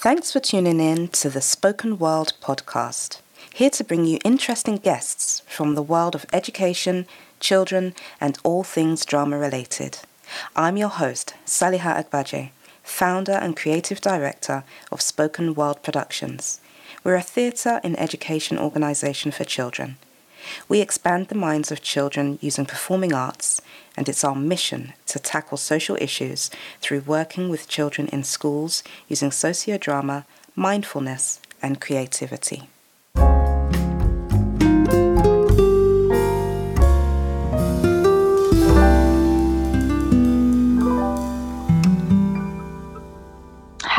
Thanks for tuning in to the Spoken World podcast. Here to bring you interesting guests from the world of education, children, and all things drama related. I'm your host, Saliha Agbaje, founder and creative director of Spoken World Productions. We're a theatre and education organisation for children. We expand the minds of children using performing arts, and it's our mission to tackle social issues through working with children in schools using sociodrama, mindfulness, and creativity.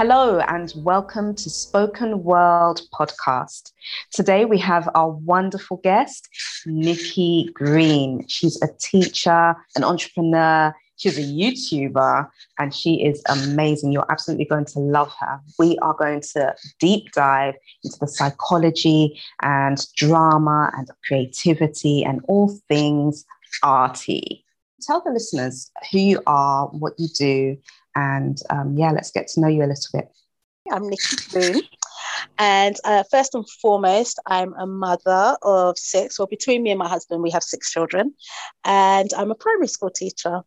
Hello and welcome to Spoken World podcast. Today we have our wonderful guest, Nikki Green. She's a teacher, an entrepreneur, she's a YouTuber, and she is amazing. You're absolutely going to love her. We are going to deep dive into the psychology and drama and creativity and all things arty. Tell the listeners who you are, what you do, and um, yeah, let's get to know you a little bit. I'm Nikki Boone. And uh, first and foremost, I'm a mother of six. Well, between me and my husband, we have six children. And I'm a primary school teacher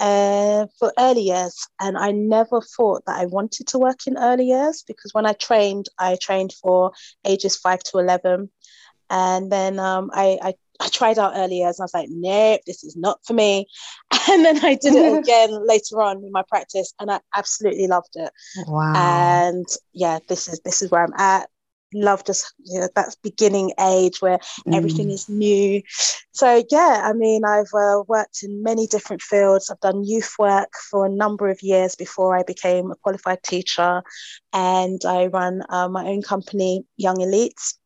uh, for early years. And I never thought that I wanted to work in early years because when I trained, I trained for ages five to 11. And then um, I, I I tried out earlier and I was like, nope, this is not for me. And then I did it again later on in my practice and I absolutely loved it. Wow. And yeah, this is this is where I'm at. Love just you know, that beginning age where mm. everything is new. So yeah, I mean, I've uh, worked in many different fields. I've done youth work for a number of years before I became a qualified teacher, and I run uh, my own company, Young Elites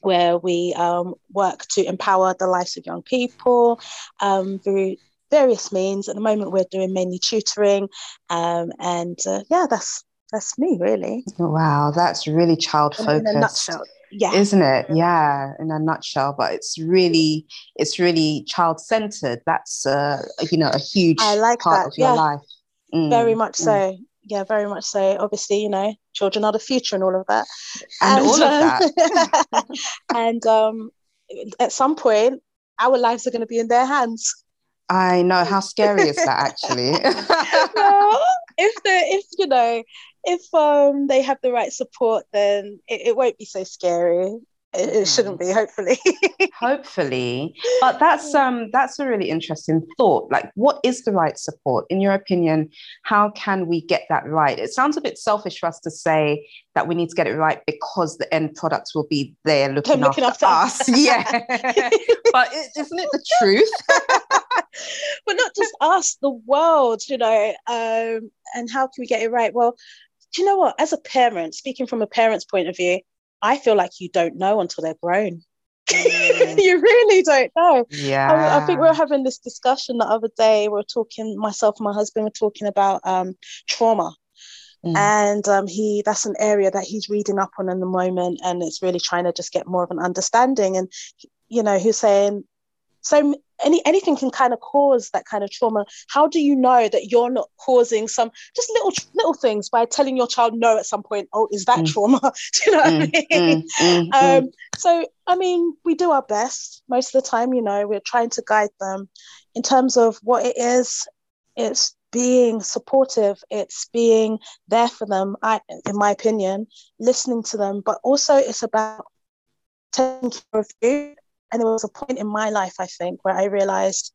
where we um, work to empower the lives of young people um, through various means. At the moment, we're doing mainly tutoring, um, and uh, yeah, that's that's me really. Wow, that's really child focused. In a nutshell. Yeah. Isn't it? Yeah, in a nutshell. But it's really, it's really child centered. That's uh, you know a huge I like part that. of your life. Mm, Very much mm. Yeah, very much so. Obviously, you know, children are the future and all of that. And, and all um, of that. and um, at some point, our lives are going to be in their hands. I know. How scary is that, actually? well, if the if you know if um they have the right support, then it, it won't be so scary it, shouldn't be hopefully. Hopefully. But that's um that's a really interesting thought. Like what is the right support? In your opinion how can we get that right? It sounds a bit selfish for us to say that we need to get it right because the end products will be there looking, looking after, after, us. yeah. But isn't it the truth? But not just us the world you know um and how can we get it right? Well do you know what? As a parent speaking from a parent's point of view I feel like you don't know until they're grown. Mm. you really don't know. Yeah. I, I, think we are having this discussion the other day. We are talking, myself and my husband were talking about um, trauma. Mm. And um, he that's an area that he's reading up on in the moment, and it's really trying to just get more of an understanding. And you know, he's saying so any anything can kind of cause that kind of trauma. How do you know that you're not causing some just little little things by telling your child no at some point oh is that mm. trauma? Do you know mm, what i mm, mean? mm, mm, um, so i mean we do our best most of the time you know we're trying to guide them. In terms of what it is it's being supportive it's being there for them i in my opinion listening to them but also it's about taking care of you and there was a point in my life, I think, where I realized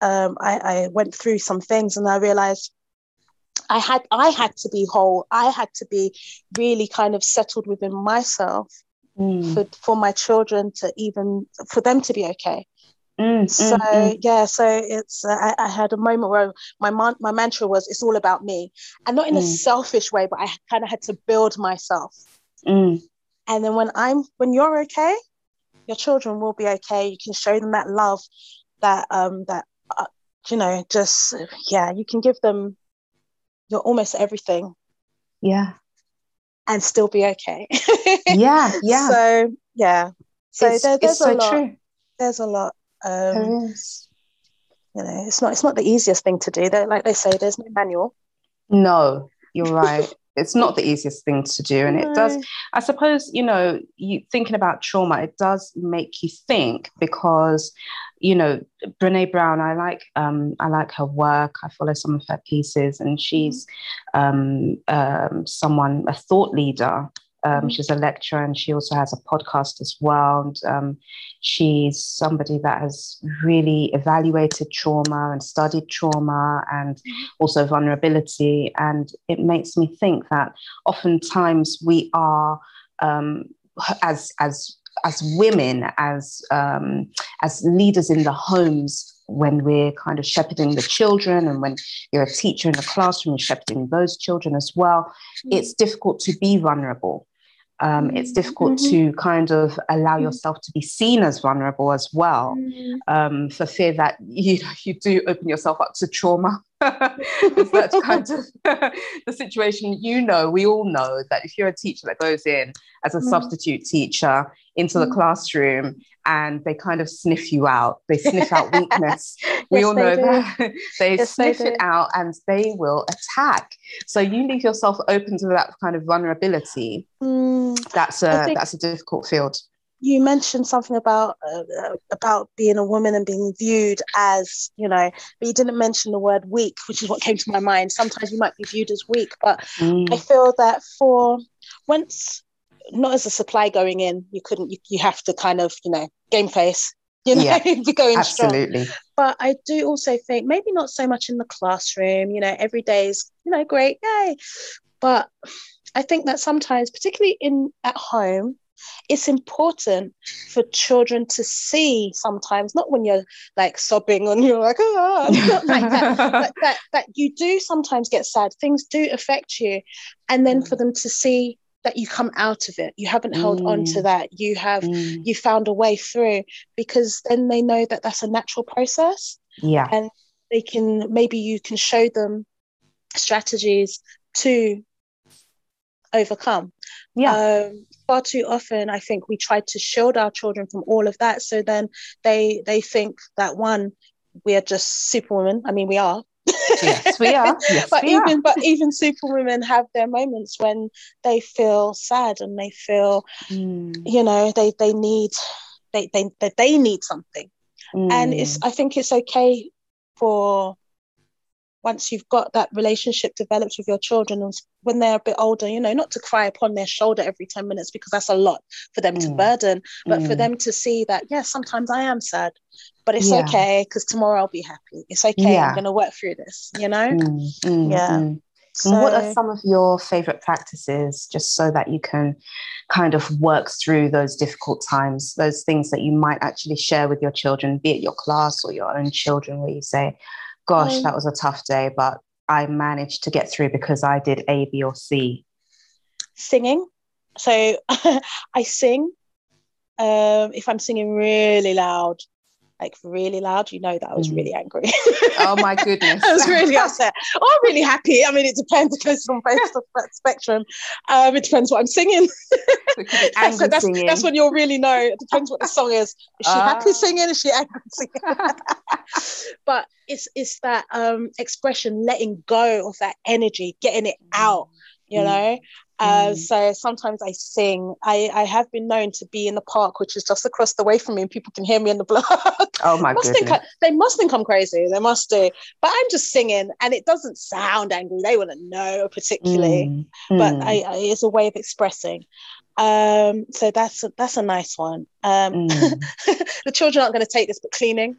um, I, I went through some things and I realized I had I had to be whole. I had to be really kind of settled within myself mm. for, for my children to even for them to be okay. Mm, so mm, mm. yeah, so it's uh, I, I, had a moment where my man, my mantra was it's all about me, and not in a mm. selfish way, but I kind of had to build myself. Mm. And then when I'm when you're okay, your children will be okay. You can show them that love, that um, that uh, you know, just yeah, you can give them your almost everything. Yeah. And still be okay. yeah, yeah. So yeah. So it's, there, there's a so lot. True. There's a lot. Um, there is. You know, it's not it's not the easiest thing to do. That like they say, there's no manual. No, you're right. It's not the easiest thing to do and no. it does i suppose you know you thinking about trauma it does make you think because you know Brené Brown i like um, i like her work i follow some of her pieces and she's mm-hmm. um, um, someone a thought leader um, mm-hmm. she's a lecturer and she also has a podcast as well. And um, she's somebody that has really evaluated trauma and studied trauma and mm-hmm. also vulnerability. And it makes me think that oftentimes we are, um, as as as women, as um, as leaders in the homes, when we're kind of shepherding the children and when you're a teacher in the classroom, you're shepherding those children as well, mm-hmm. it's difficult to be vulnerable um, it's difficult mm-hmm. to kind of allow mm-hmm. yourself to be seen as vulnerable as well, mm-hmm. um, for fear that you you do open yourself up to trauma. that's kind of the situation. You know, we all know that if you're a teacher that goes in as a mm-hmm. substitute teacher into the mm-hmm. classroom and they kind of sniff you out. They sniff out weakness. we yes, all know that. they yes, sniff they it out and they will attack. So you leave yourself open to that kind of vulnerability. Mm, that's a that's a difficult field. You mentioned something about uh, uh, about being a woman and being viewed as you know, but you didn't mention the word weak, which is what came to my mind. Sometimes you might be viewed as weak, but mm. I feel that for once not as a supply going in. You couldn't. You, you have to kind of you know game face. You know, yeah, be going absolutely. strong. But I do also think maybe not so much in the classroom. You know, every day is you know great, yay. But I think that sometimes, particularly in at home, it's important for children to see sometimes not when you're like sobbing and you're like oh not like that but that, that you do sometimes get sad things do affect you and then for them to see that you come out of it. You haven't held mm. on to mm. that. You have mm. you found a way through because then they know that that's a natural process yeah. and they can maybe you can show them strategies to overcome. Yeah. Um, far too often i think we try to shield our children from all of that. So then they they think that one we are just superwomen. I mean we are yes, we are. Yes, but we even are. but even superwomen have their moments when they feel sad and they feel, mm. you know, they they need they they they, need something, mm. and it's I think it's okay for once you've got that relationship developed with your children and when they're a bit older you know not to cry upon their shoulder every 10 minutes because that's a lot for them mm. to burden but mm. for them to see that yes yeah, sometimes i am sad but it's yeah. okay because tomorrow i'll be happy it's okay yeah. i'm going to work through this you know mm. mm yeah mm. So, and what are some of your favorite practices just so that you can kind of work through those difficult times, those things that you might actually share with your children, be it your class or your own children, where you say, gosh, um, that was a tough day, but I managed to get through because I did A, B, or C? Singing. So I sing. Um, if I'm singing really loud, like really loud, you know that I was really mm. angry. oh my goodness. I was really upset. Oh, I'm really happy. I mean, it depends. It goes from both the spectrum. Um, it depends what I'm singing. that's, that's, singing. that's, when you'll really know. It depends what the song is. Is she uh... happy ah. singing? Is she angry singing? but it's it's that um, expression, letting go of that energy, getting it out. You mm. know, uh, mm. So sometimes I sing. I, I have been known to be in the park, which is just across the way from me, and people can hear me in the block. Oh my must goodness! Think, they must think I'm crazy. They must do. But I'm just singing, and it doesn't sound angry. They wouldn't know particularly, mm. but mm. I, I, it's a way of expressing. Um, so that's a, that's a nice one. Um, mm. the children aren't going to take this, but cleaning.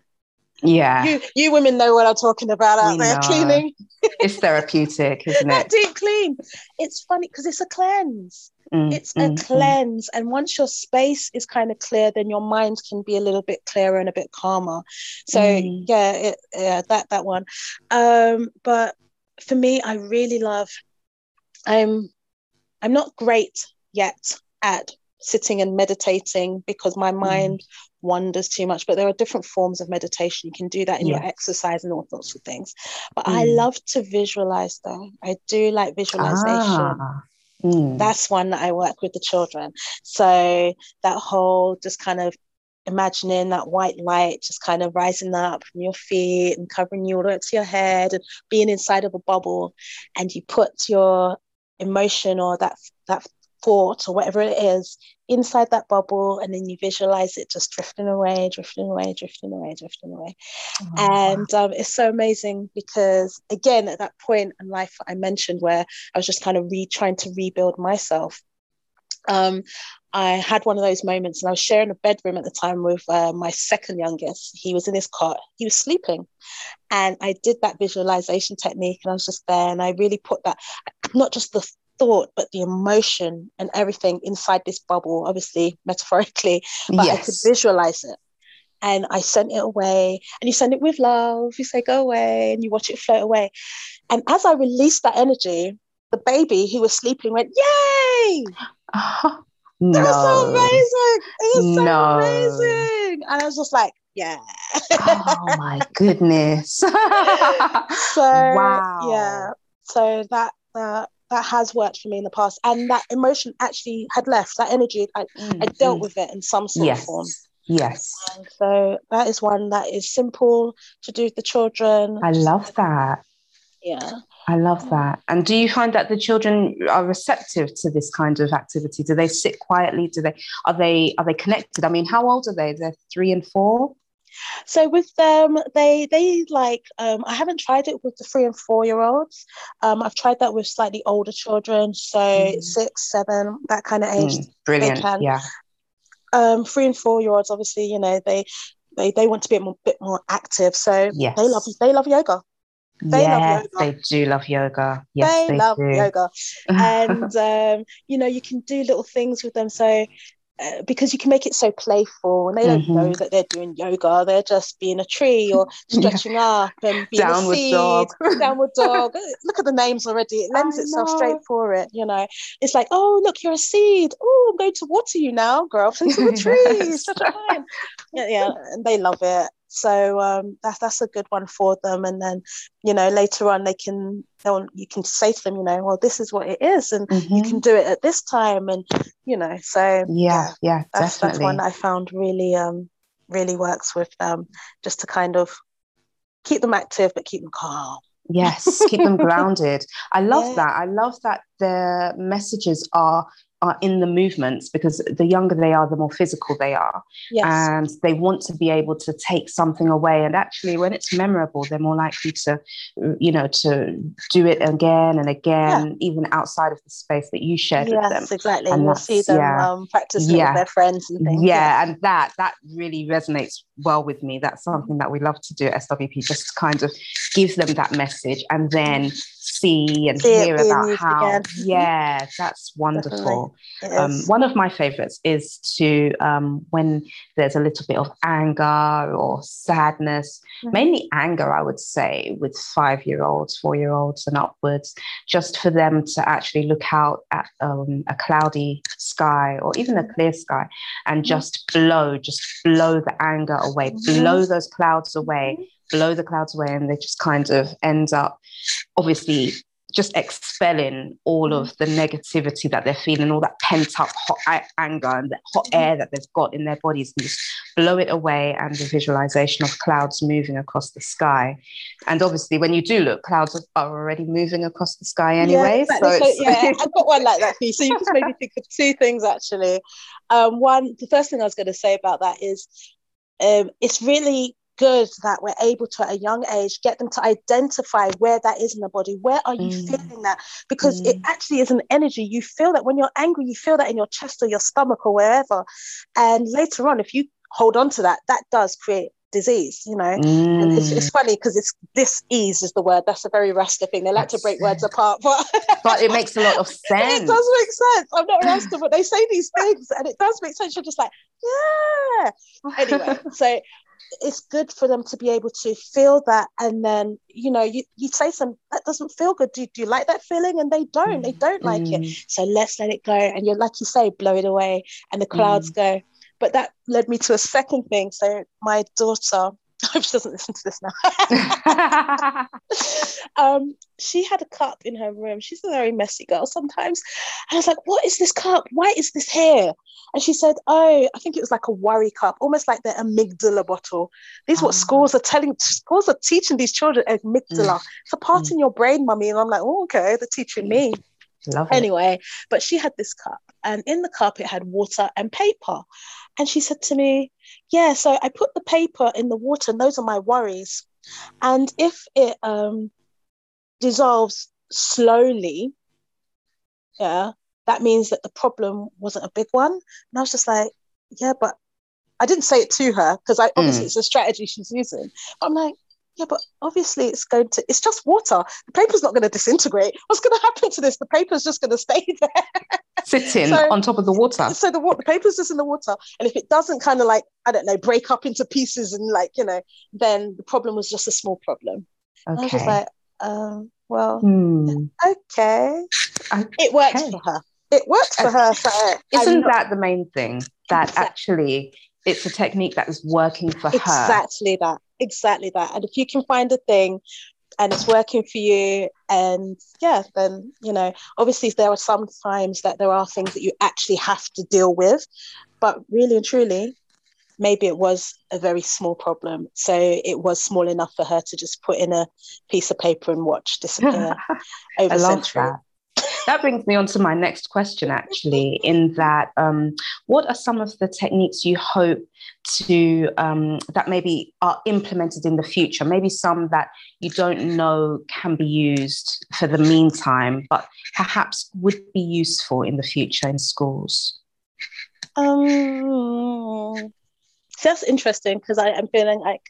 Yeah. You you women know what I'm talking about out we there, know. cleaning. it's therapeutic, isn't it? That deep clean. It's funny because it's a cleanse. Mm, it's mm, a mm. cleanse. And once your space is kind of clear, then your mind can be a little bit clearer and a bit calmer. So mm. yeah, it, yeah, that that one. Um, but for me, I really love I'm I'm not great yet at sitting and meditating because my mm. mind wanders too much. But there are different forms of meditation. You can do that in yeah. your exercise and all sorts of things. But mm. I love to visualize though. I do like visualization. Ah. Mm. That's one that I work with the children. So that whole just kind of imagining that white light just kind of rising up from your feet and covering you all the way up to your head and being inside of a bubble and you put your emotion or that that thought or whatever it is inside that bubble and then you visualize it just drifting away drifting away drifting away drifting away. Oh, and um, it's so amazing because again at that point in life i mentioned where i was just kind of re trying to rebuild myself um, I had one of those moments, and I was sharing a bedroom at the time with uh, my second youngest. He was in his cot, he was sleeping, and I did that visualization technique, and I was just there, and I really put that not just the thought, but the emotion and everything inside this bubble, obviously metaphorically, but yes. I could visualize it. And I sent it away, and you send it with love. You say, go away, and you watch it float away. And as I released that energy, the baby who was sleeping went, Yay! Oh, no. It was so amazing. It was so no. amazing. And I was just like, yeah. oh my goodness. so wow. Yeah. So that that that has worked for me in the past and that emotion actually had left that energy i, mm, I dealt mm. with it in some sort yes. of form. Yes. And so that is one that is simple to do with the children. I love that. Yeah. I love that. And do you find that the children are receptive to this kind of activity? Do they sit quietly? Do they are they are they connected? I mean how old are they? They're three and four so with them, they they like um, I haven't tried it with the three and four year olds. Um, I've tried that with slightly older children, so mm. six, seven, that kind of age. Mm, brilliant. Yeah. Um, three and four year olds, obviously, you know, they they they want to be a more, bit more active, so yes. they love they love yoga. They yes, love yoga. they do love yoga. Yes, they, they love do. yoga, and um, you know you can do little things with them. So uh, because you can make it so playful and they don't mm-hmm. know that they're doing yoga they're just being a tree or stretching yeah. up and being downward a seed, dog downward dog. Look at the names already it lends itself straight for it you know. It's like oh look you're a seed. Oh i'm going to water you now grow up into the tree yeah, yeah and they love it so um, that's that's a good one for them. And then, you know, later on they can they'll you can say to them, you know, well, this is what it is, and mm-hmm. you can do it at this time, and you know, so yeah, yeah, that's, that's one I found really um really works with them, just to kind of keep them active but keep them calm. Yes, keep them grounded. I love yeah. that. I love that the messages are are in the movements because the younger they are, the more physical they are. Yes. And they want to be able to take something away. And actually, when it's memorable, they're more likely to, you know, to do it again and again, yeah. even outside of the space that you shared yes, with them. exactly. And you'll see them yeah. um, practice yeah. with their friends and things. Yeah, yeah, and that that really resonates well with me. That's something that we love to do at SWP, just kind of give them that message and then see and see hear about how again. yeah that's wonderful um, one of my favorites is to um, when there's a little bit of anger or sadness mm-hmm. mainly anger i would say with five year olds four year olds and upwards just for them to actually look out at um, a cloudy sky or even a mm-hmm. clear sky and mm-hmm. just blow just blow the anger away mm-hmm. blow those clouds away mm-hmm blow the clouds away and they just kind of end up obviously just expelling all of the negativity that they're feeling, all that pent up hot anger and the hot air that they've got in their bodies, and just blow it away. And the visualization of clouds moving across the sky. And obviously, when you do look, clouds are already moving across the sky anyway. Yeah, so, so yeah, I've got one like that for you. So you just made me think of two things actually. Um, one, the first thing I was going to say about that is um, it's really good that we're able to at a young age get them to identify where that is in the body. Where are you mm. feeling that? Because mm. it actually is an energy you feel that when you're angry you feel that in your chest or your stomach or wherever. And later on if you hold on to that that does create disease you know? Mm. and it's, it's mm. funny because it's this ease is the word. That's a very Rasta thing. They like that's to break words apart but but it makes a lot of sense. it does make sense. I'm not Rasta but they say these things and it does make sense. You're just like yeah. Anyway so it's good for them to be able to feel that and then you know you, you say some that doesn't feel good. Do, do you like that feeling? And they don't. They don't like mm. it so let's let it go. And you're like you say blow it away and the clouds mm. go. But that led me to a second thing. So my daughter I hope she doesn't listen to this now. um, she had a cup in her room. She's a very messy girl sometimes. And I was like, What is this cup? Why is this here? And she said, Oh, I think it was like a worry cup, almost like the amygdala bottle. These oh. what ah. schools are telling, schools are teaching these children amygdala. Mm. It's a part mm. in your brain, mummy. And I'm like, Oh, okay, they're teaching me. Love anyway, it. but she had this cup, and in the cup it had water and paper. And she said to me, Yeah, so I put the paper in the water, and those are my worries. And if it um, dissolves slowly, yeah, that means that the problem wasn't a big one. And I was just like, Yeah, but I didn't say it to her because I obviously mm. it's a strategy she's using. But I'm like, yeah, but obviously it's going to, it's just water. The paper's not going to disintegrate. What's going to happen to this? The paper's just going to stay there. Sitting so, on top of the water. So the the paper's just in the water. And if it doesn't kind of like, I don't know, break up into pieces and like, you know, then the problem was just a small problem. Okay. I was just like, um, well, hmm. okay. okay. It works for her. It works for her. So Isn't that the main thing? That exactly. actually it's a technique that is working for exactly her. Exactly that. Exactly that. And if you can find a thing and it's working for you, and yeah, then you know, obviously there are some times that there are things that you actually have to deal with, but really and truly, maybe it was a very small problem. So it was small enough for her to just put in a piece of paper and watch disappear over I love century. That that brings me on to my next question, actually, in that um, what are some of the techniques you hope to um, that maybe are implemented in the future? Maybe some that you don't know can be used for the meantime, but perhaps would be useful in the future in schools? Um, that's interesting because I'm feeling like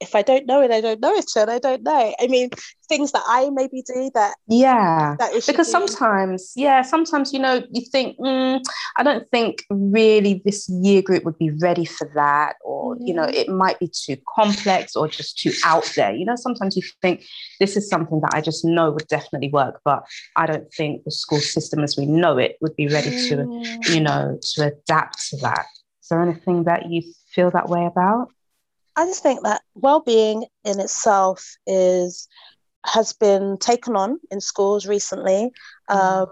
if I don't know it, I don't know it, and I don't know. I mean, things that I maybe do that. Yeah, that because do. sometimes, yeah, sometimes you know you think, mm, I don't think really this year group would be ready for that, or mm. you know, it might be too complex or just too out there. You know, sometimes you think this is something that I just know would definitely work, but I don't think the school system as we know it would be ready mm. to, you know, to adapt to that. Is there anything that you feel that way about? I just think that well-being in itself is has been taken on in schools recently. Mm. Um,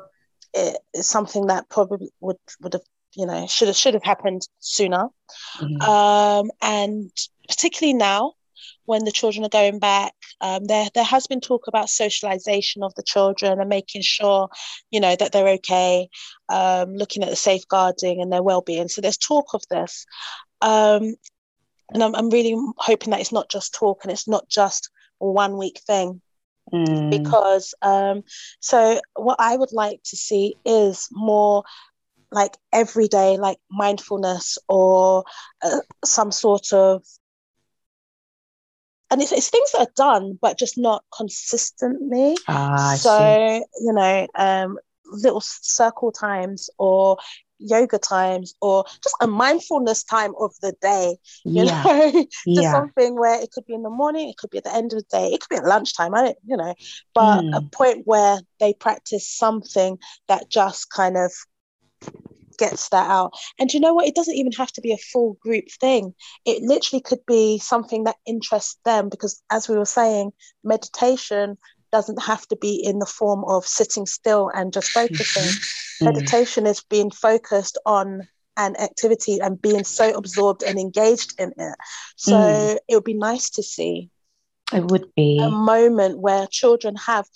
it is something that probably would would have you know should have should have happened sooner, mm. um, and particularly now when the children are going back, um, there there has been talk about socialization of the children and making sure, you know, that they're okay, um, looking at the safeguarding and their well-being. So there's talk of this, um, and I'm, I'm really hoping that it's not just talk and it's not just one week thing. Mm. because um, so what i would like to see is more like everyday like mindfulness or uh, some sort of and it's, it's things that are done but just not consistently. Ah, so you know um, little circle times or yoga times or just a mindfulness time of the day you yeah. know just yeah. something where it could be in the morning it could be at the end of the day it could be at lunchtime i don't you know but mm. a point where they practice something that just kind of gets that out and you know what it doesn't even have to be a full group thing it literally could be something that interests them because as we were saying meditation doesn't have to be in the form of sitting still and just focusing. Mm-hmm. Meditation is being focused on an activity and being so absorbed and engaged in it. So mm. it would be nice to see. It would be a moment where children have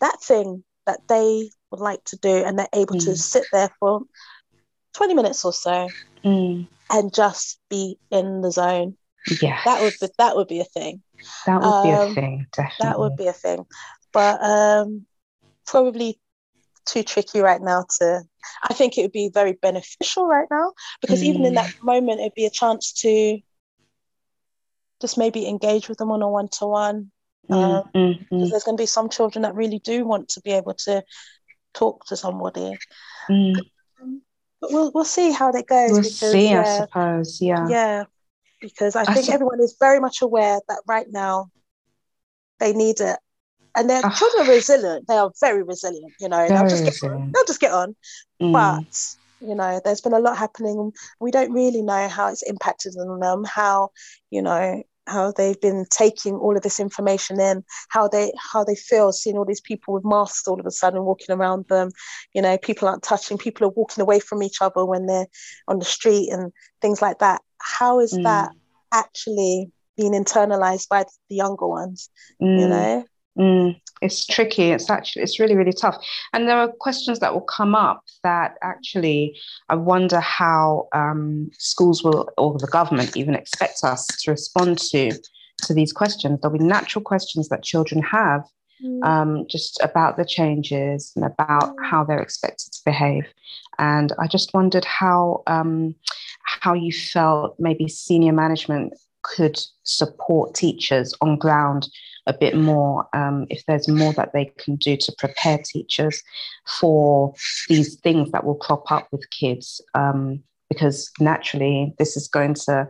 that thing that they would like to do and they're able mm. to sit there for 20 minutes or so mm. and just be in the zone. Yeah. That would be that would be a thing. That would be a um, thing, definitely. That would be a thing but um, probably too tricky right now to. I think it would be very beneficial right now because mm. even in that mm. moment, it'd be a chance to just maybe engage with them on a one to one. Because there's going to be some children that really do want to be able to talk to somebody. Mm. But we'll we'll see how that goes. We'll because, see, yeah, I suppose. Yeah. Yeah. Because I, I think su- everyone is very much aware that right now they need it and their children are resilient. They are very resilient. You know, they'll just get on. They'll just get on. Mm. But you know, there's been a lot happening. We don't really know how it's impacted on them. How you know how they've been taking all of this information in, how they how they feel seeing all these people with masks all of a sudden walking around them. You know, people aren't touching. People are walking away from each other when they're on the street and things like that. How is mm. that actually being internalized by the younger ones? Mm. You know Mm, it's tricky. It's actually it's really really tough, and there are questions that will come up that actually I wonder how um, schools will or the government even expect us to respond to to these questions. There'll be natural questions that children have mm. um, just about the changes and about mm. how they're expected to behave. And I just wondered how um, how you felt maybe senior management could support teachers on ground a bit more um, if there's more that they can do to prepare teachers for these things that will crop up with kids um, because naturally this is going to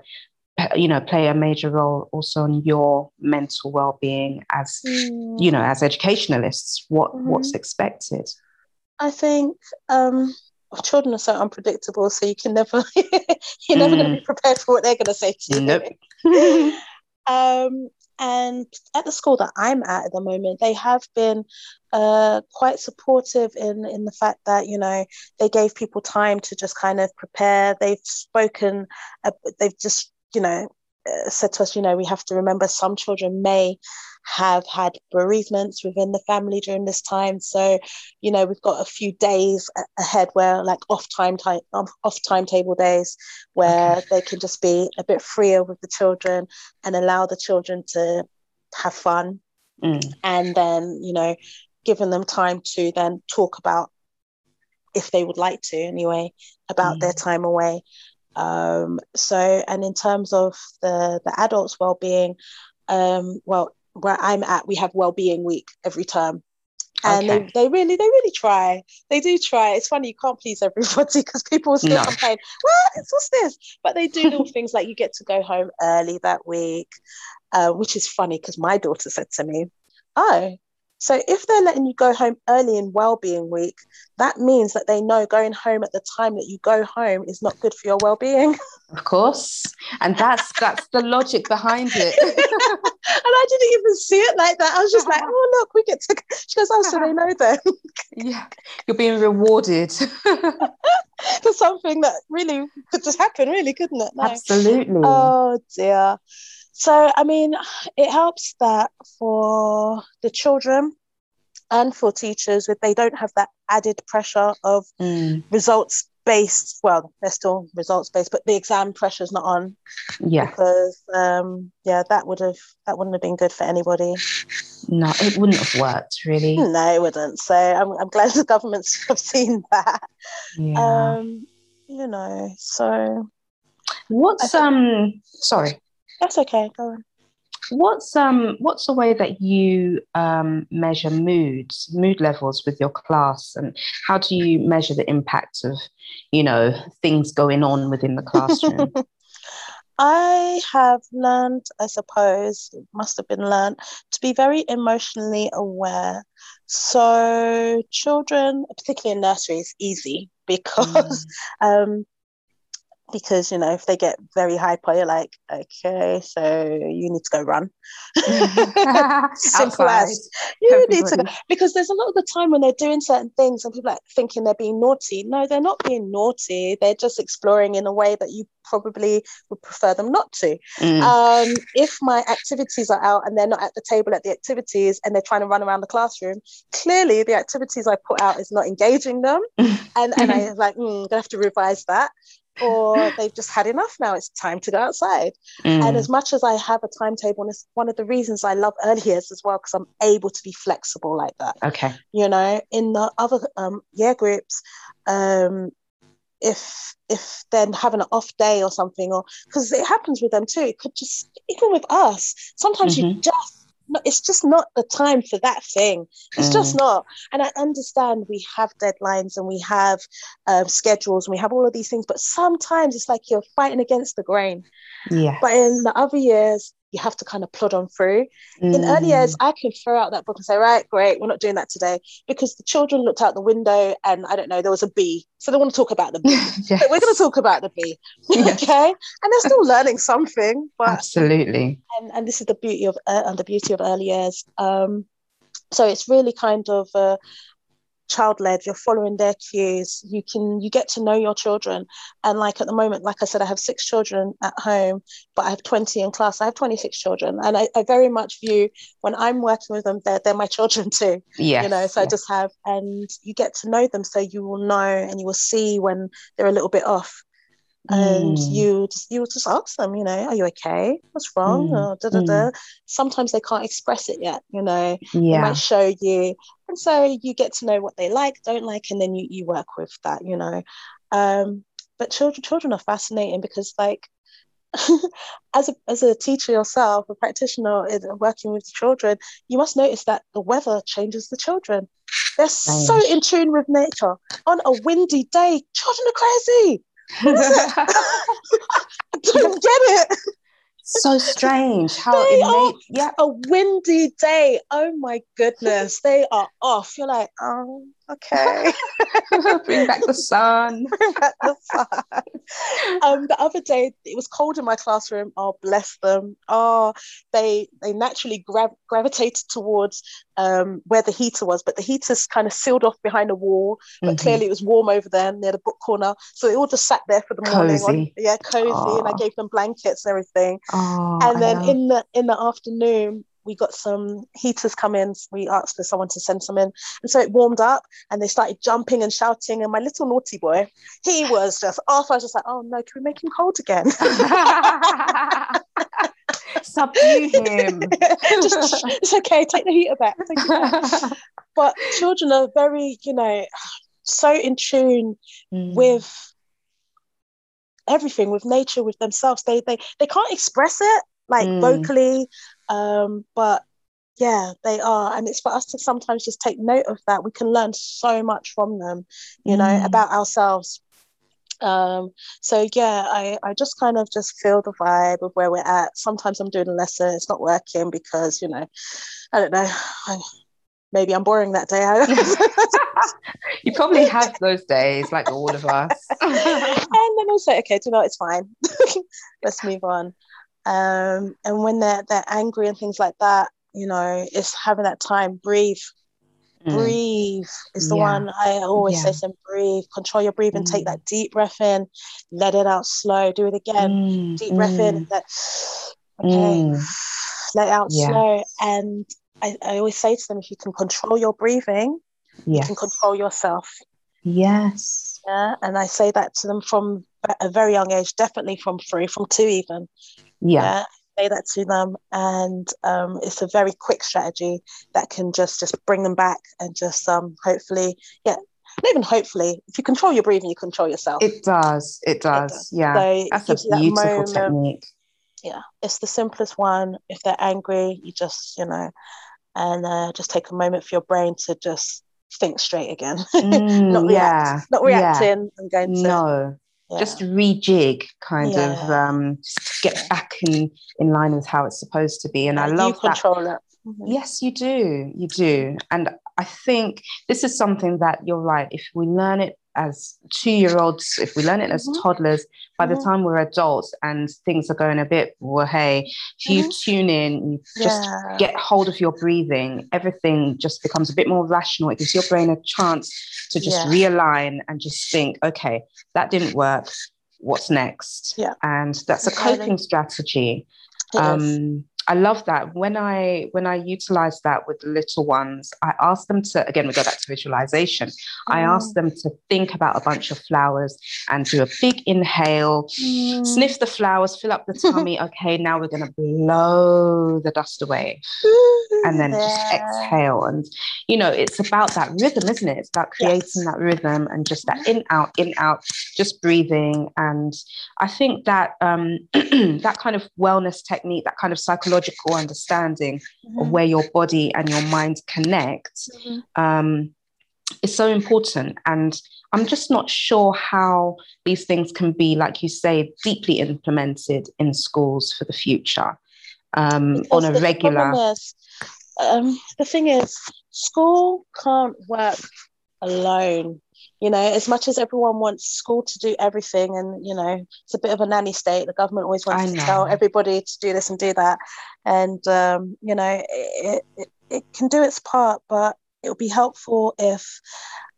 you know play a major role also on your mental well-being as mm. you know as educationalists what mm-hmm. what's expected i think um children are so unpredictable so you can never you're never mm. going to be prepared for what they're going to say to you nope. um and at the school that I'm at at the moment, they have been uh, quite supportive in in the fact that you know they gave people time to just kind of prepare. They've spoken, uh, they've just you know said to us, you know, we have to remember some children may have had bereavements within the family during this time. So, you know, we've got a few days ahead where like off time time off timetable days where okay. they can just be a bit freer with the children and allow the children to have fun. Mm. And then, you know, giving them time to then talk about if they would like to anyway about mm. their time away um, so, and in terms of the the adults' well-being, um, well, where I'm at, we have well-being week every term, and okay. they, they really they really try. They do try. It's funny you can't please everybody because people still no. complain. What? It's what's this? But they do little things like you get to go home early that week, uh, which is funny because my daughter said to me, "Oh, so if they're letting you go home early in well-being week, that means that they know going home at the time that you go home is not good for your well-being. Of course. And that's that's the logic behind it. and I didn't even see it like that. I was just like, oh look, we get to she goes, oh, so they know then. yeah. You're being rewarded. for something that really could just happen, really, couldn't it? No. Absolutely. Oh dear. So, I mean, it helps that for the children and for teachers, if they don't have that added pressure of mm. results based, well, they're still results based, but the exam pressure is not on. Yeah. Because, um, yeah, that would have that wouldn't have been good for anybody. No, it wouldn't have worked really. No, it wouldn't. So I'm, I'm glad the governments have seen that. Yeah. Um, you know, so. What's um? Sorry. That's okay. Go on. What's um what's the way that you um, measure moods, mood levels with your class, and how do you measure the impact of, you know, things going on within the classroom? I have learned, I suppose, it must have been learned, to be very emotionally aware. So, children, particularly in nursery, is easy because mm. um, because you know if they get very hyper you're like okay so you need to go run. Simple as. You Everybody. need to go because there's a lot of the time when they're doing certain things and people are thinking they're being naughty. No they're not being naughty. They're just exploring in a way that you probably would prefer them not to. Mm. um, if my activities are out and they're not at the table at the activities and they're trying to run around the classroom clearly the activities i put out is not engaging them. And, and i like mm, i'm gonna have to revise that or they've just had enough now. It's time to go outside. Mm. And as much as I have a timetable, and it's one of the reasons I love early years as well, because I'm able to be flexible like that. Okay. You know, in the other um, year groups, um, if if then having an off day or something, or because it happens with them too, it could just even with us. Sometimes mm-hmm. you just no, it's just not the time for that thing. It's mm. just not. And I understand we have deadlines and we have um, schedules and we have all of these things, but sometimes it's like you're fighting against the grain. Yeah. But in the other years, you have to kind of plod on through. Mm. In early years, I can throw out that book and say, right, great, we're not doing that today because the children looked out the window and I don't know, there was a bee. So they want to talk about the bee. yes. so we're going to talk about the bee. yes. Okay. And they're still learning something. But, Absolutely. And, and this is the beauty of uh, and the beauty of early years. Um, so it's really kind of uh, child led you're following their cues you can you get to know your children. And like at the moment like i said i have six children at home but i have 20 in class. I have 26 children and i, I very much view when i'm working with them they're, they're my children too yeah you know so i just have and you get to know them so you will know and you will see when they're a little bit off and mm. you just you just ask them, you know, are you okay? What's wrong? Mm. Or da, da, da. Mm. Sometimes they can't express it yet, you know. Yeah. They might show you, and so you get to know what they like, don't like, and then you you work with that, you know. Um, but children children are fascinating because like as a as a teacher yourself, a practitioner working with children, you must notice that the weather changes the children. They're so in tune with nature. On a windy day, children are crazy I don't get it. So strange how they innate, yeah. A windy day. Oh my goodness. They are off. You're like, oh, okay. Bring back the sun. Bring back the sun. Um, the other day it was cold in my classroom. Oh, bless them. Oh, they they naturally gra- gravitated towards um, where the heater was, but the heater's kind of sealed off behind a wall. But mm-hmm. clearly it was warm over there near the book corner. So they all just sat there for the morning. On, yeah, cozy. Aww. And I gave them blankets and everything. Aww, and then in the in the afternoon, we got some heaters come in. We asked for someone to send some in. And so it warmed up and they started jumping and shouting. And my little naughty boy, he was just off. I was just like, oh no, can we make him cold again? Subdue him. just, it's okay, take the heater back. but children are very, you know, so in tune mm. with everything, with nature, with themselves. They they they can't express it like mm. vocally um, but yeah, they are. And it's for us to sometimes just take note of that. We can learn so much from them, you mm. know, about ourselves. Um, so yeah, I, I just kind of just feel the vibe of where we're at. Sometimes I'm doing a lesson, it's not working because, you know, I don't know. I, maybe I'm boring that day. you probably have those days, like all of us. and then I'll say, okay, do you know, it's fine. Let's move on. Um, and when they're they're angry and things like that, you know, it's having that time, breathe. Mm. Breathe is the yeah. one I always yeah. say. Some breathe, control your breathing, mm. take that deep breath in, let it out slow. Do it again, mm. deep breath in. Mm. Let, okay, mm. let it out slow. And I, I always say to them, if you can control your breathing, yes. you can control yourself. Yes. Yeah, and I say that to them from a very young age, definitely from three, from two even. Yeah. yeah say that to them. And um, it's a very quick strategy that can just just bring them back and just um, hopefully yeah not even hopefully if you control your breathing you control yourself. It does. It does, it does. yeah. So that's a beautiful that technique. Yeah. It's the simplest one. If they're angry you just you know and uh, just take a moment for your brain to just think straight again. Mm, not react yeah, not reacting yeah. and going to no yeah. just rejig kind yeah. of um get back in in line with how it's supposed to be and i love you control that. it mm-hmm. yes you do you do and i think this is something that you're right if we learn it as two year olds, if we learn it as mm-hmm. toddlers, by mm-hmm. the time we're adults and things are going a bit, well, hey, if you mm-hmm. tune in, you just yeah. get hold of your breathing, everything just becomes a bit more rational. It gives your brain a chance to just yeah. realign and just think, okay, that didn't work. What's next? Yeah. And that's a coping strategy. Um, I love that. When I when I utilize that with little ones, I ask them to again we go back to visualization. Mm. I ask them to think about a bunch of flowers and do a big inhale, mm. sniff the flowers, fill up the tummy. okay, now we're gonna blow the dust away. and then yeah. just exhale. And you know, it's about that rhythm, isn't it? It's about creating yes. that rhythm and just that in, out, in, out, just breathing. And I think that um that kind of wellness technique, that kind of psychological psychological understanding mm-hmm. of where your body and your mind connect mm-hmm. um, is so important. And I'm just not sure how these things can be, like you say, deeply implemented in schools for the future um, on a regular. Is, um, the thing is, school can't work alone you know as much as everyone wants school to do everything and you know it's a bit of a nanny state the government always wants to tell everybody to do this and do that and um, you know it, it, it can do its part but it would be helpful if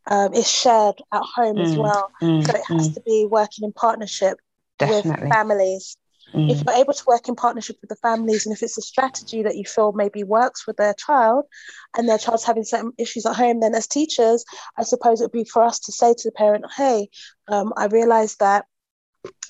um, it's shared at home mm, as well. Mm, so it has mm. to be working in partnership Definitely. with families. Mm. If you're able to work in partnership with the families, and if it's a strategy that you feel maybe works with their child, and their child's having certain issues at home, then as teachers, I suppose it would be for us to say to the parent, "Hey, um, I realise that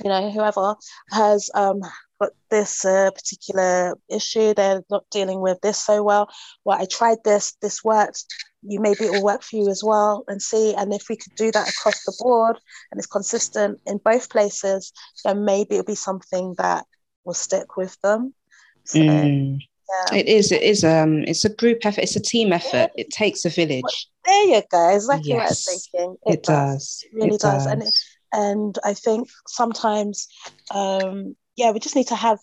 you know whoever has um, got this uh, particular issue, they're not dealing with this so well. Well, I tried this, this worked. You maybe it will work for you as well, and see. And if we could do that across the board and it's consistent in both places, then maybe it'll be something that will stick with them. So, mm. yeah. It is. It is. Um. It's a group effort. It's a team effort. It takes a village. There you go. Exactly yes, what I was thinking. It, it does. does. It really it does. does. And it, and I think sometimes um, yeah, we just need to have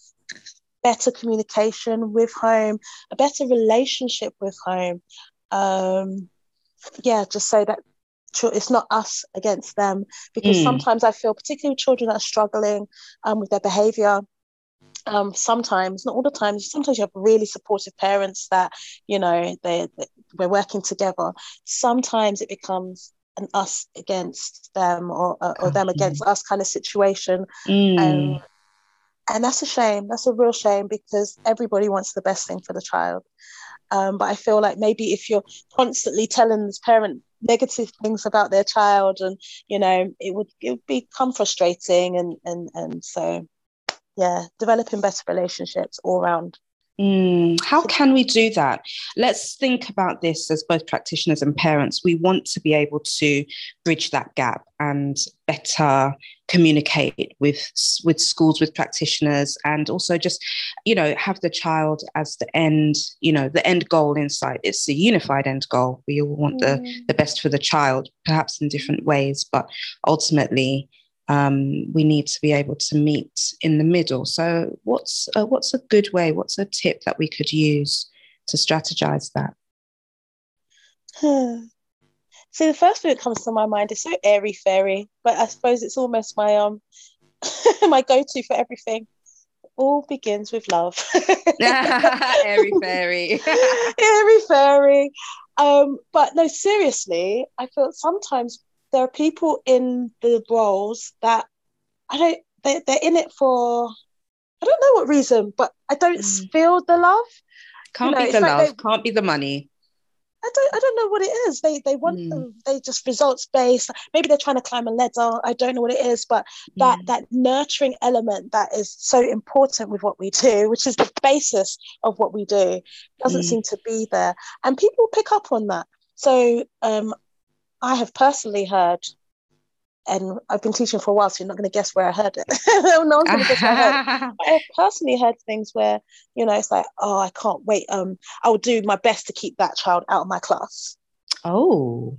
better communication with home, a better relationship with home. Um, yeah, just so that it's not us against them. Because mm. sometimes I feel, particularly with children that are struggling um, with their behavior, um, sometimes, not all the time, sometimes you have really supportive parents that, you know, they, they we're working together. Sometimes it becomes an us against them or, or, or them against us kind of situation. Mm. And that's a shame that's a real shame because everybody wants the best thing for the child um, but i feel like maybe if you're constantly telling this parent negative things about their child and you know it would it would become frustrating and and and so yeah developing better relationships all around Mm, how can we do that? Let's think about this as both practitioners and parents. We want to be able to bridge that gap and better communicate with with schools, with practitioners, and also just, you know, have the child as the end, you know, the end goal in sight. It's a unified end goal. We all want mm. the the best for the child, perhaps in different ways, but ultimately um, we need to be able to meet in the middle. So, what's a, what's a good way? What's a tip that we could use to strategize that? See, the first thing that comes to my mind is so airy fairy, but I suppose it's almost my um my go-to for everything. All begins with love. airy fairy. airy fairy. Um, but no, seriously, I feel sometimes there are people in the roles that I don't they, they're in it for I don't know what reason, but I don't mm. feel the love. Can't you know, be the like love, they, can't be the money. I don't I don't know what it is. They they want mm. them, they just results based. Maybe they're trying to climb a ladder. I don't know what it is, but that mm. that nurturing element that is so important with what we do, which is the basis of what we do, doesn't mm. seem to be there. And people pick up on that. So um, I have personally heard, and I've been teaching for a while, so you're not going to guess where I heard it. no one's going to guess where I heard it. I have personally heard things where, you know, it's like, oh, I can't wait. Um, I will do my best to keep that child out of my class. Oh.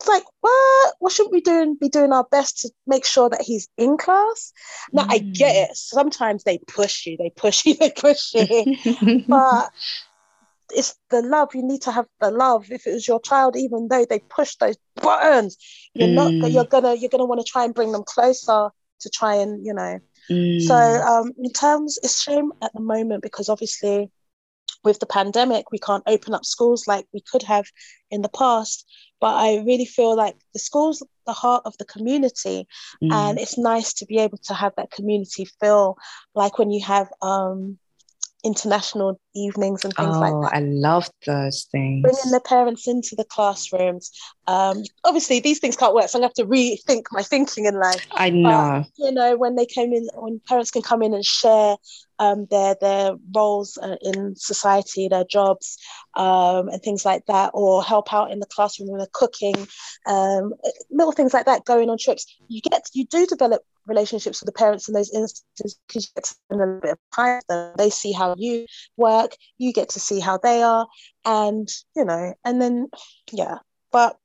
It's like, what? What shouldn't we doing? Be doing our best to make sure that he's in class. Now mm. I get hmm. it. Sometimes they push you, they push you, they push you. but it's the love you need to have the love if it was your child even though they push those buttons you're mm. not you're gonna you're gonna want to try and bring them closer to try and you know mm. so um in terms it's shame at the moment because obviously with the pandemic we can't open up schools like we could have in the past but i really feel like the schools the heart of the community mm. and it's nice to be able to have that community feel like when you have um international evenings and things oh, like that. I love those things. Bringing the parents into the classrooms. Um, obviously, these things can't work, so I have to rethink my thinking in life. I know. But, you know, when they came in, when parents can come in and share um, their their roles uh, in society, their jobs, um, and things like that, or help out in the classroom when they're cooking, um, little things like that. Going on trips, you get you do develop relationships with the parents in those instances because you get to spend a little bit of time with them. They see how you work, you get to see how they are, and you know, and then yeah, but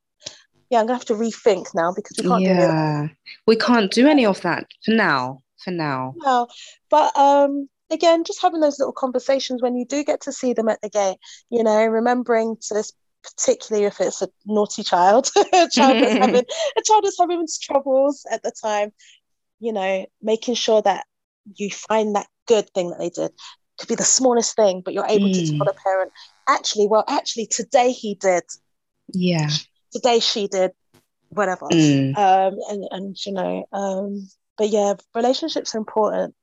yeah, I'm gonna have to rethink now because we can't yeah, do we can't do any of that for now. For now, no, but um, again, just having those little conversations when you do get to see them at the gate, you know, remembering to particularly if it's a naughty child, a child that's having a child that's having troubles at the time, you know, making sure that you find that good thing that they did. Could be the smallest thing, but you're able mm. to tell the parent, actually, well, actually, today he did Yeah. Today she did whatever. Mm. Um, and, and, you know, um, but yeah, relationships are important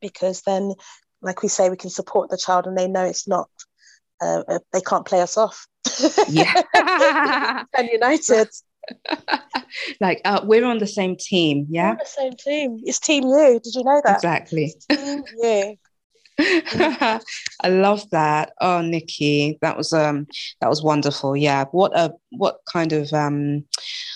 because then, like we say, we can support the child and they know it's not, uh, uh they can't play us off. Yeah. and united. like uh, we're on the same team, yeah. the same team. It's Team You. Did you know that? Exactly. You. I love that. Oh, Nikki, that was um that was wonderful. Yeah. What a what kind of um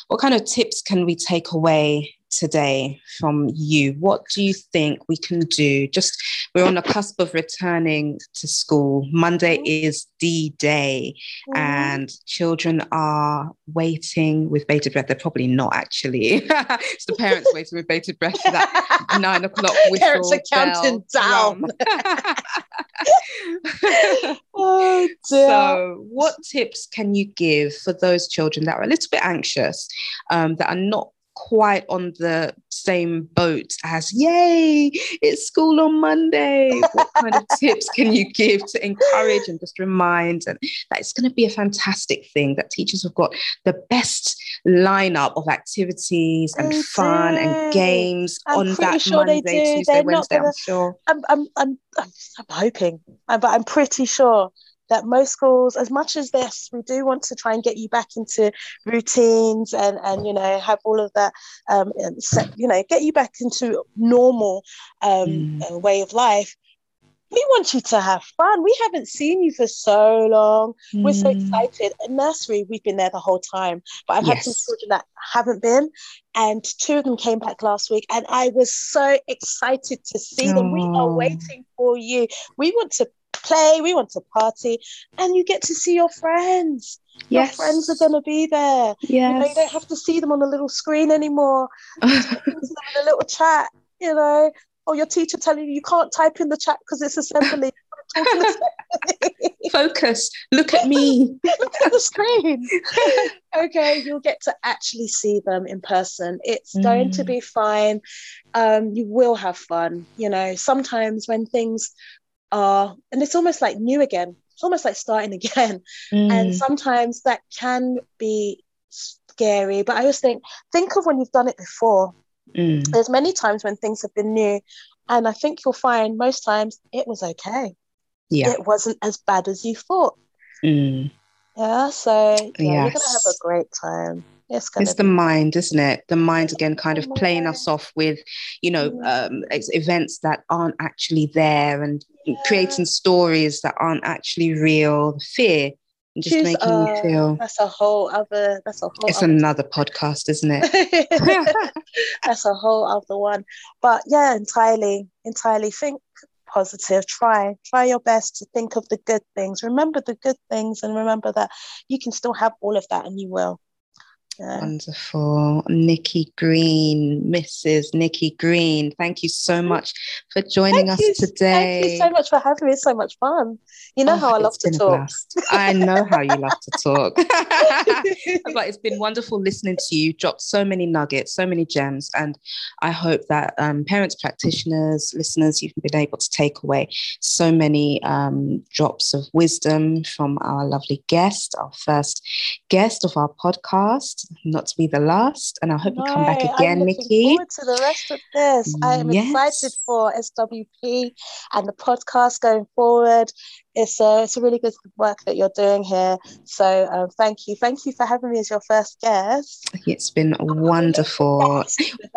what kind of tips can we take away today from you? What do you think we can do? Just we're on the cusp of returning to school. Monday mm-hmm. is D Day, mm-hmm. and children are waiting with bated breath. They're probably not actually. it's the parents waiting with bated breath for that nine o'clock whistle. Parents are counting down. oh, dear. So, what tips can you give for those children that are a little bit anxious, um, that are not quite on the same boat as yay it's school on monday. What kind of tips can you give to encourage and just remind? And that it's going to be a fantastic thing that teachers have got the best lineup of activities and they fun do. and games I'm on that sure monday tuesday They're wednesday gonna, i'm sure. I'm, I'm, I'm, I'm, I'm hoping but i'm pretty sure that most schools, as much as this, we do want to try and get you back into routines and and you know have all of that, um, set, you know, get you back into normal um, mm. Uh, way of life. We want you to have fun. We haven't seen you for so long. Mm. We're so mm. excited. At nursery, we've been there the whole time, but I've yes. had some children that haven't been, and two of them came back last week, and I was so excited to see them. We are waiting for you. We want to play, we want to party, and you get to see your friends. Yes. Your friends are going to be there. Yes. You, know, you don't have to see them on a little screen anymore. You a little chat, you know, or your teacher telling you you can't type in the chat because it's assembly. Focus. Look at me. Look at the screen. okay, you'll get to actually see them in person. It's mm. going to mm. be fine. Um, you will have fun. You know, sometimes when things are, and it's almost like new again. It's almost like starting again. Mm. And sometimes that can be scary. But I always think, think of when you've done it before. Mm. There's many times when things have been new. And I think you'll find most times it was okay. Yeah. It wasn't as bad as you thought. Mm. Yeah. So yeah, yes. you're gonna have a great time. It's, it's the mind, isn't it? The mind again, kind of playing us off with, you know, um, events that aren't actually there and yeah. creating stories that aren't actually real. Fear and just Choose, making uh, you feel. That's a whole other. That's a whole. It's another podcast, isn't it? that's a whole other one. But yeah, entirely, entirely. Think positive. Try, try your best to think of the good things. Remember the good things, and remember that you can still have all of that, and you will. Yeah. Wonderful. Nikki Green, Mrs. Nikki Green, thank you so much for joining thank us you, today. Thank you so much for having me. It's so much fun. You know oh, how I love to talk. I know how you love to talk. but it's been wonderful listening to you. Dropped so many nuggets, so many gems. And I hope that um, parents, practitioners, listeners, you've been able to take away so many um, drops of wisdom from our lovely guest, our first guest of our podcast not to be the last. And I hope no, you come back again, I'm Nikki. Forward to the rest of this. I am yes. excited for SWP and the podcast going forward it's a, it's a really good work that you're doing here. So um, thank you. Thank you for having me as your first guest. It's been wonderful.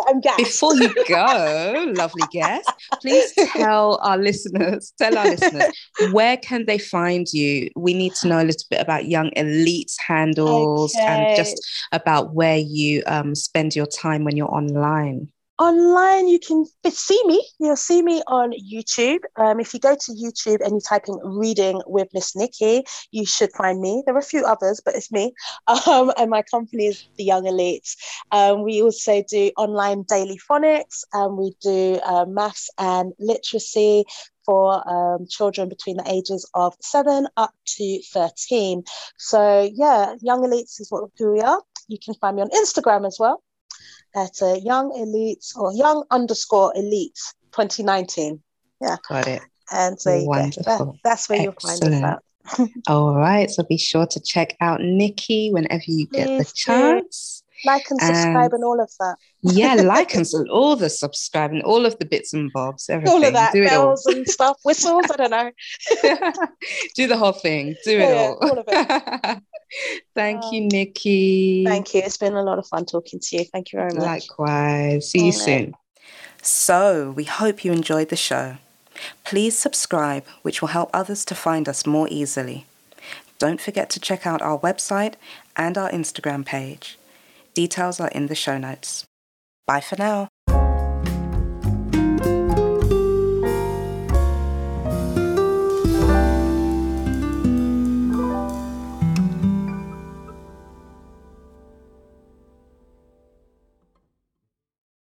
I'm gassed. Before you go, lovely guest, please tell our listeners, tell our listeners, where can they find you? We need to know a little bit about Young Elite's handles okay. and just about where you um, spend your time when you're online online you can see me. You'll see me on youtube. Um, if you go to youtube and you type in reading with miss nikki you should find me. There are a few others but it's me. Um, and my company is the young elites um, we also do online daily phonics. And we do uh, maths and literacy for um, children between the ages of 7 up to 13 so yeah young elites is what who we are. You can find me on instagram as well at uh, Young Elite or Young underscore Elite 2019. Yeah. Got it. And so. That, that's where Excellent. you'll find us at. All right. So be sure to check out Nikki whenever you get Please the chance. Do. Like and subscribe and, and, all of that. yeah, like and all the subscribe and all of the bits and bobs, everything. All of that, do bells and stuff, whistles, I don't know. do the whole thing. Do it yeah, all. all of it. thank um, you, Nikki. Thank you. It's been a lot of fun talking to you. Thank you very much. Likewise. See all you right. soon. So, we hope you enjoyed the show. Please subscribe, which will help others to find us more easily. Don't forget to check out our website and our Instagram page. Details are in the show notes. Bye for now.